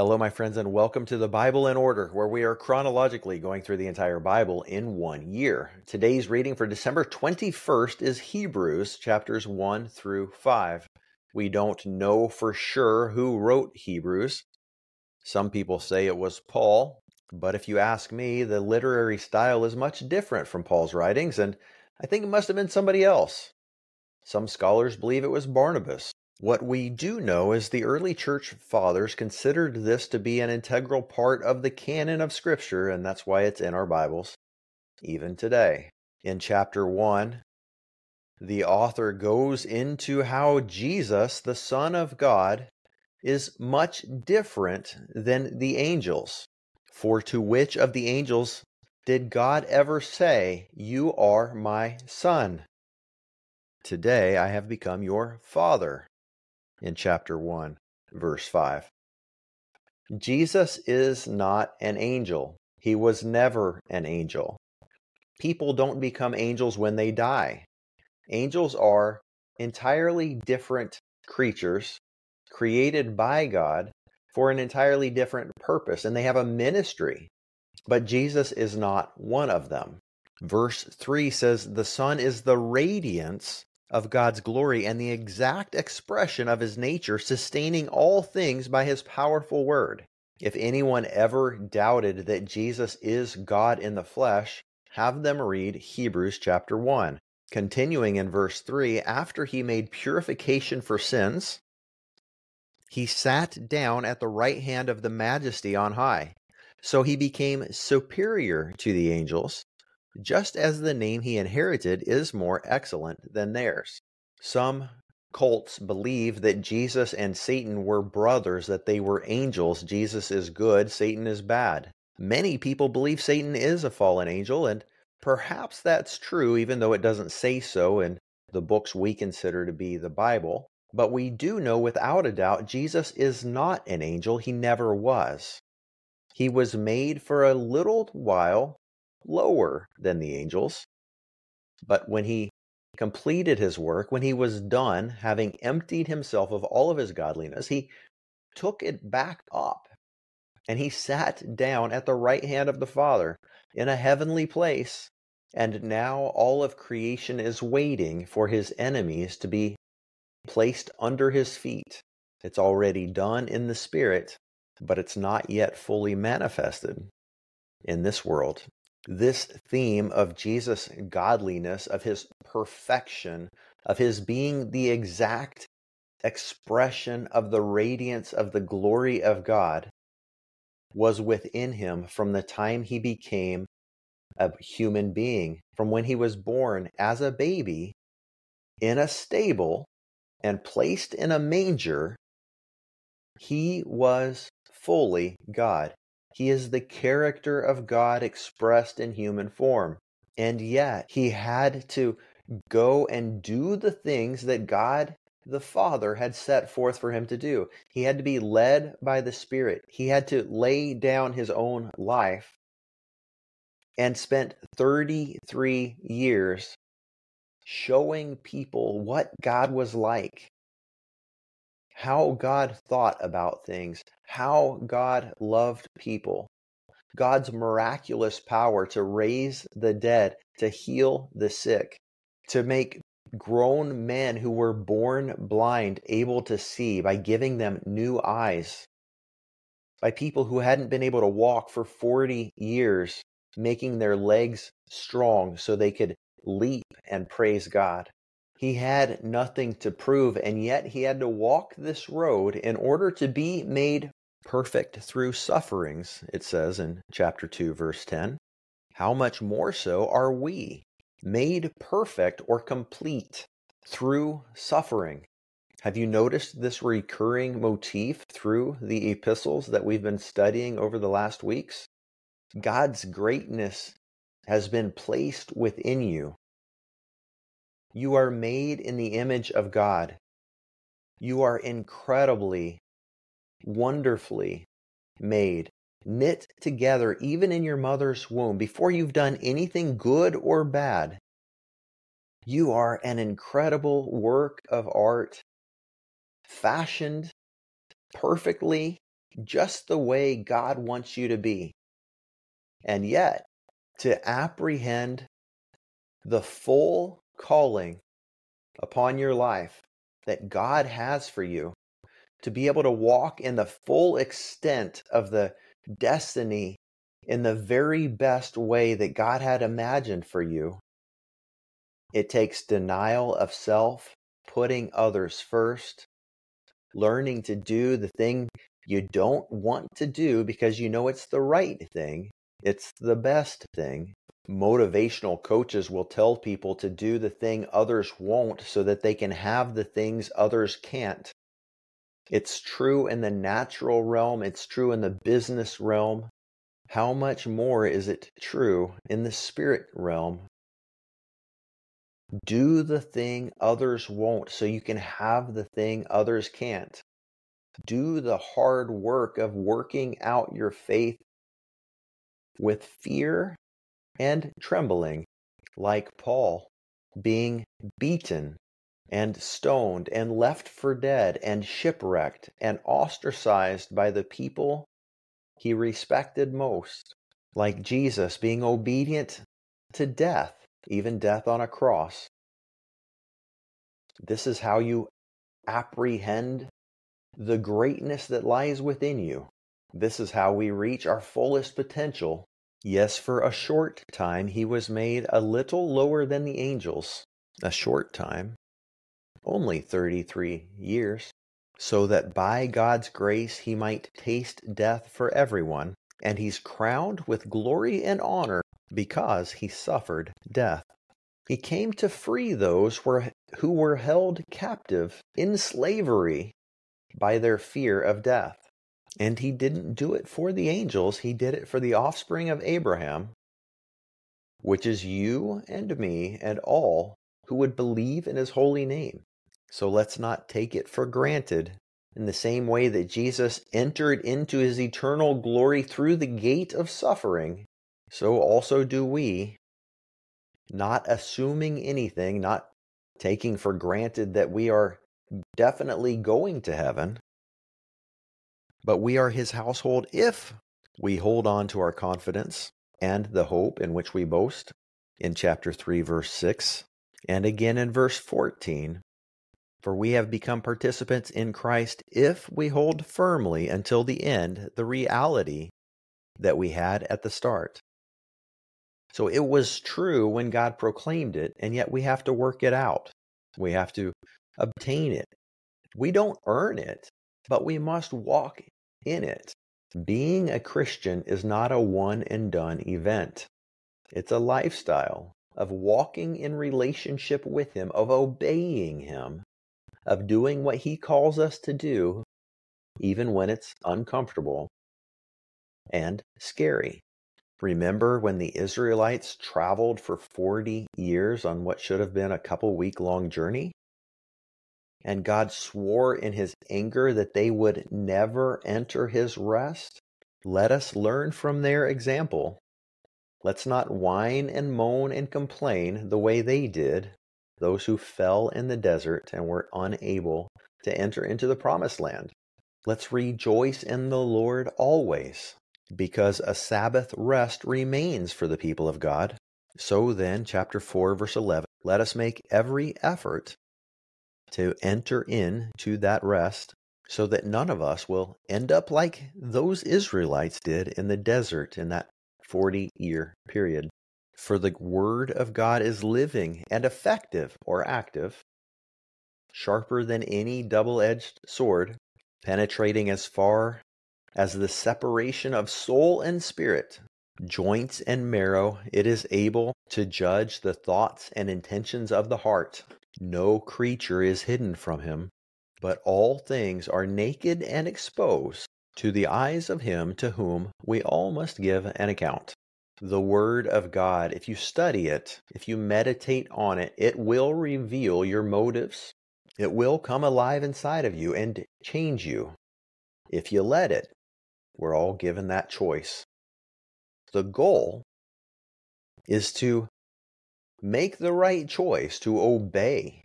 Hello, my friends, and welcome to the Bible in Order, where we are chronologically going through the entire Bible in one year. Today's reading for December 21st is Hebrews chapters 1 through 5. We don't know for sure who wrote Hebrews. Some people say it was Paul, but if you ask me, the literary style is much different from Paul's writings, and I think it must have been somebody else. Some scholars believe it was Barnabas. What we do know is the early church fathers considered this to be an integral part of the canon of Scripture, and that's why it's in our Bibles, even today. In chapter 1, the author goes into how Jesus, the Son of God, is much different than the angels. For to which of the angels did God ever say, You are my Son? Today I have become your Father in chapter 1, verse 5. Jesus is not an angel. He was never an angel. People don't become angels when they die. Angels are entirely different creatures created by God for an entirely different purpose, and they have a ministry. But Jesus is not one of them. Verse 3 says, The Son is the radiance of God's glory and the exact expression of his nature, sustaining all things by his powerful word. If anyone ever doubted that Jesus is God in the flesh, have them read Hebrews chapter 1. Continuing in verse 3, after he made purification for sins, he sat down at the right hand of the majesty on high. So he became superior to the angels just as the name he inherited is more excellent than theirs. Some cults believe that Jesus and Satan were brothers, that they were angels. Jesus is good, Satan is bad. Many people believe Satan is a fallen angel, and perhaps that's true, even though it doesn't say so in the books we consider to be the Bible. But we do know without a doubt Jesus is not an angel. He never was. He was made for a little while lower than the angels. But when he completed his work, when he was done, having emptied himself of all of his godliness, he took it back up and he sat down at the right hand of the Father in a heavenly place. And now all of creation is waiting for his enemies to be placed under his feet. It's already done in the Spirit, but it's not yet fully manifested in this world this theme of Jesus' godliness, of his perfection, of his being the exact expression of the radiance of the glory of God, was within him from the time he became a human being, from when he was born as a baby in a stable and placed in a manger. He was fully God. He is the character of God expressed in human form. And yet, he had to go and do the things that God the Father had set forth for him to do. He had to be led by the Spirit. He had to lay down his own life and spent 33 years showing people what God was like, how God thought about things, how God loved people, God's miraculous power to raise the dead, to heal the sick, to make grown men who were born blind able to see by giving them new eyes, by people who hadn't been able to walk for 40 years, making their legs strong so they could leap and praise God. He had nothing to prove, and yet he had to walk this road in order to be made perfect through sufferings, it says in chapter 2, verse 10. How much more so are we, made perfect or complete through suffering? Have you noticed this recurring motif through the epistles that we've been studying over the last weeks? God's greatness has been placed within you. You are made in the image of God. You are incredibly wonderfully made, knit together even in your mother's womb before you've done anything good or bad. You are an incredible work of art, fashioned perfectly just the way God wants you to be. And yet, to apprehend the full calling upon your life that God has for you, to be able to walk in the full extent of the destiny in the very best way that God had imagined for you. It takes denial of self, putting others first, learning to do the thing you don't want to do because you know it's the right thing, it's the best thing. Motivational coaches will tell people to do the thing others won't so that they can have the things others can't. It's true in the natural realm, it's true in the business realm. How much more is it true in the spirit realm? Do the thing others won't so you can have the thing others can't. Do the hard work of working out your faith with fear and trembling, like Paul, being beaten and stoned and left for dead and shipwrecked and ostracized by the people he respected most, like Jesus being obedient to death even death on a cross. This is how you apprehend the greatness that lies within you. This is how we reach our fullest potential. Yes, for a short time he was made a little lower than the angels. A short time. Only 33 years. So that by God's grace he might taste death for everyone. And he's crowned with glory and honor because he suffered death. He came to free those who were held captive in slavery by their fear of death. And he didn't do it for the angels, he did it for the offspring of Abraham, which is you and me and all who would believe in his holy name. So let's not take it for granted. In the same way that Jesus entered into his eternal glory through the gate of suffering, so also do we, not assuming anything, not taking for granted that we are definitely going to heaven, but we are his household if we hold on to our confidence and the hope in which we boast in chapter 3, verse 6, and again in verse 14. For we have become participants in Christ if we hold firmly until the end the reality that we had at the start. So it was true when God proclaimed it, and yet we have to work it out. We have to obtain it. We don't earn it, but we must walk in it. Being a Christian is not a one and done event. It's a lifestyle of walking in relationship with Him, of obeying Him, of doing what He calls us to do, even when it's uncomfortable and scary. Remember when the Israelites traveled for 40 years on what should have been a couple week long journey? And God swore in his anger that they would never enter his rest? Let us learn from their example. Let's not whine and moan and complain the way they did, those who fell in the desert and were unable to enter into the promised land. Let's rejoice in the Lord always because a Sabbath rest remains for the people of God. So then, chapter 4, verse 11, let us make every effort to enter in to that rest so that none of us will end up like those Israelites did in the desert in that 40 year period. For the word of God is living and effective or active, sharper than any double edged sword, penetrating as far as the separation of soul and spirit, joints and marrow, it is able to judge the thoughts and intentions of the heart. No creature is hidden from him, but all things are naked and exposed to the eyes of him to whom we all must give an account. The Word of God, if you study it, if you meditate on it, it will reveal your motives. It will come alive inside of you and change you if you let it. We're all given that choice. The goal is to make the right choice, to obey.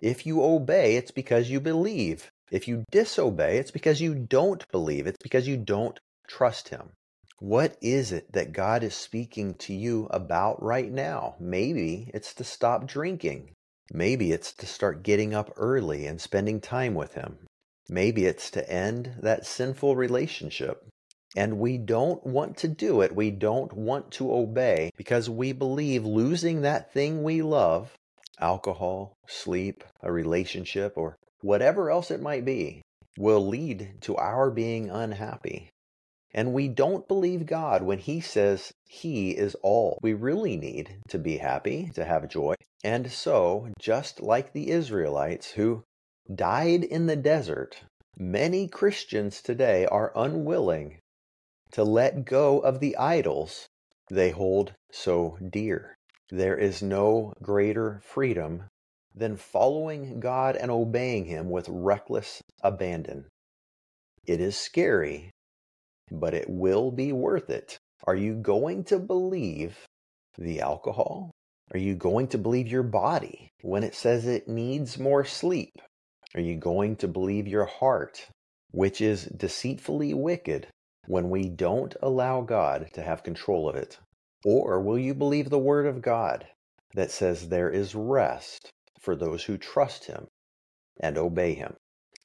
If you obey, it's because you believe. If you disobey, it's because you don't believe, it's because you don't trust Him. What is it that God is speaking to you about right now? Maybe it's to stop drinking. Maybe it's to start getting up early and spending time with Him. Maybe it's to end that sinful relationship. And we don't want to do it. We don't want to obey because we believe losing that thing we love alcohol, sleep, a relationship, or whatever else it might be will lead to our being unhappy. And we don't believe God when He says He is all we really need to be happy, to have joy. And so, just like the Israelites who died in the desert, many Christians today are unwilling to let go of the idols they hold so dear. There is no greater freedom than following God and obeying Him with reckless abandon. It is scary but it will be worth it. Are you going to believe the alcohol? Are you going to believe your body when it says it needs more sleep? Are you going to believe your heart, which is deceitfully wicked, when we don't allow God to have control of it? Or will you believe the Word of God that says there is rest for those who trust Him and obey Him?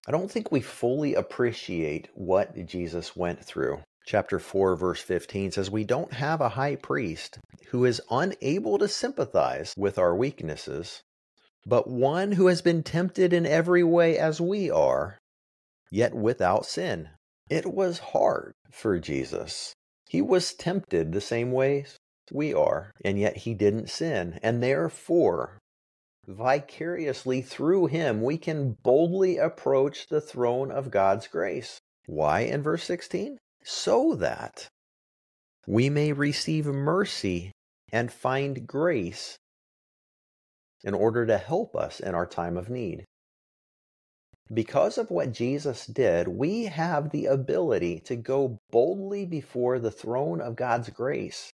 I don't think we fully appreciate what Jesus went through. Chapter 4, verse 15 says, We don't have a high priest who is unable to sympathize with our weaknesses, but one who has been tempted in every way as we are, yet without sin. It was hard for Jesus. He was tempted the same way we are, and yet he didn't sin. And therefore, vicariously through him, we can boldly approach the throne of God's grace. Why in verse 16? So that we may receive mercy and find grace in order to help us in our time of need. Because of what Jesus did, we have the ability to go boldly before the throne of God's grace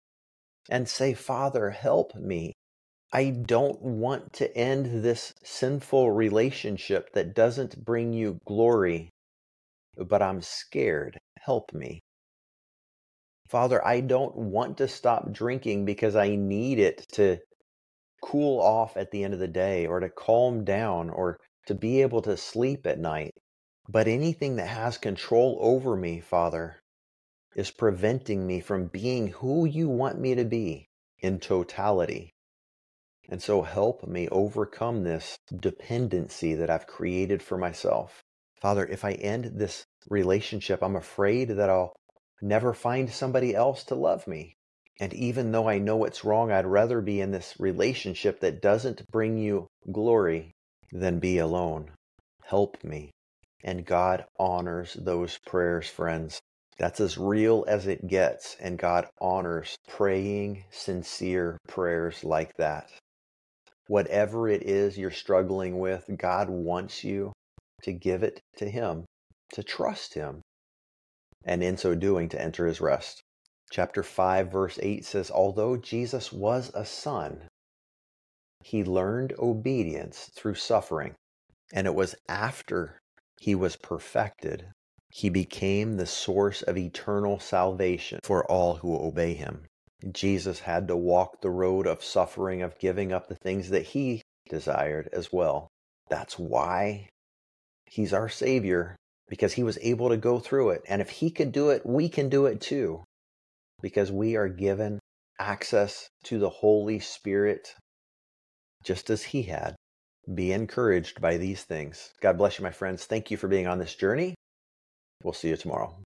and say, Father, help me. I don't want to end this sinful relationship that doesn't bring you glory, but I'm scared. Help me. Father, I don't want to stop drinking because I need it to cool off at the end of the day or to calm down or to be able to sleep at night. But anything that has control over me, Father, is preventing me from being who you want me to be in totality. And so help me overcome this dependency that I've created for myself. Father, if I end this relationship, I'm afraid that I'll never find somebody else to love me. And even though I know it's wrong, I'd rather be in this relationship that doesn't bring you glory than be alone. Help me. And God honors those prayers, friends. That's as real as it gets. And God honors praying sincere prayers like that whatever it is you're struggling with, God wants you to give it to Him, to trust Him, and in so doing, to enter His rest. Chapter 5, verse 8 says, Although Jesus was a son, he learned obedience through suffering, and it was after he was perfected he became the source of eternal salvation for all who obey him. Jesus had to walk the road of suffering, of giving up the things that he desired as well. That's why he's our Savior, because he was able to go through it. And if he could do it, we can do it too, because we are given access to the Holy Spirit just as he had. Be encouraged by these things. God bless you, my friends. Thank you for being on this journey. We'll see you tomorrow.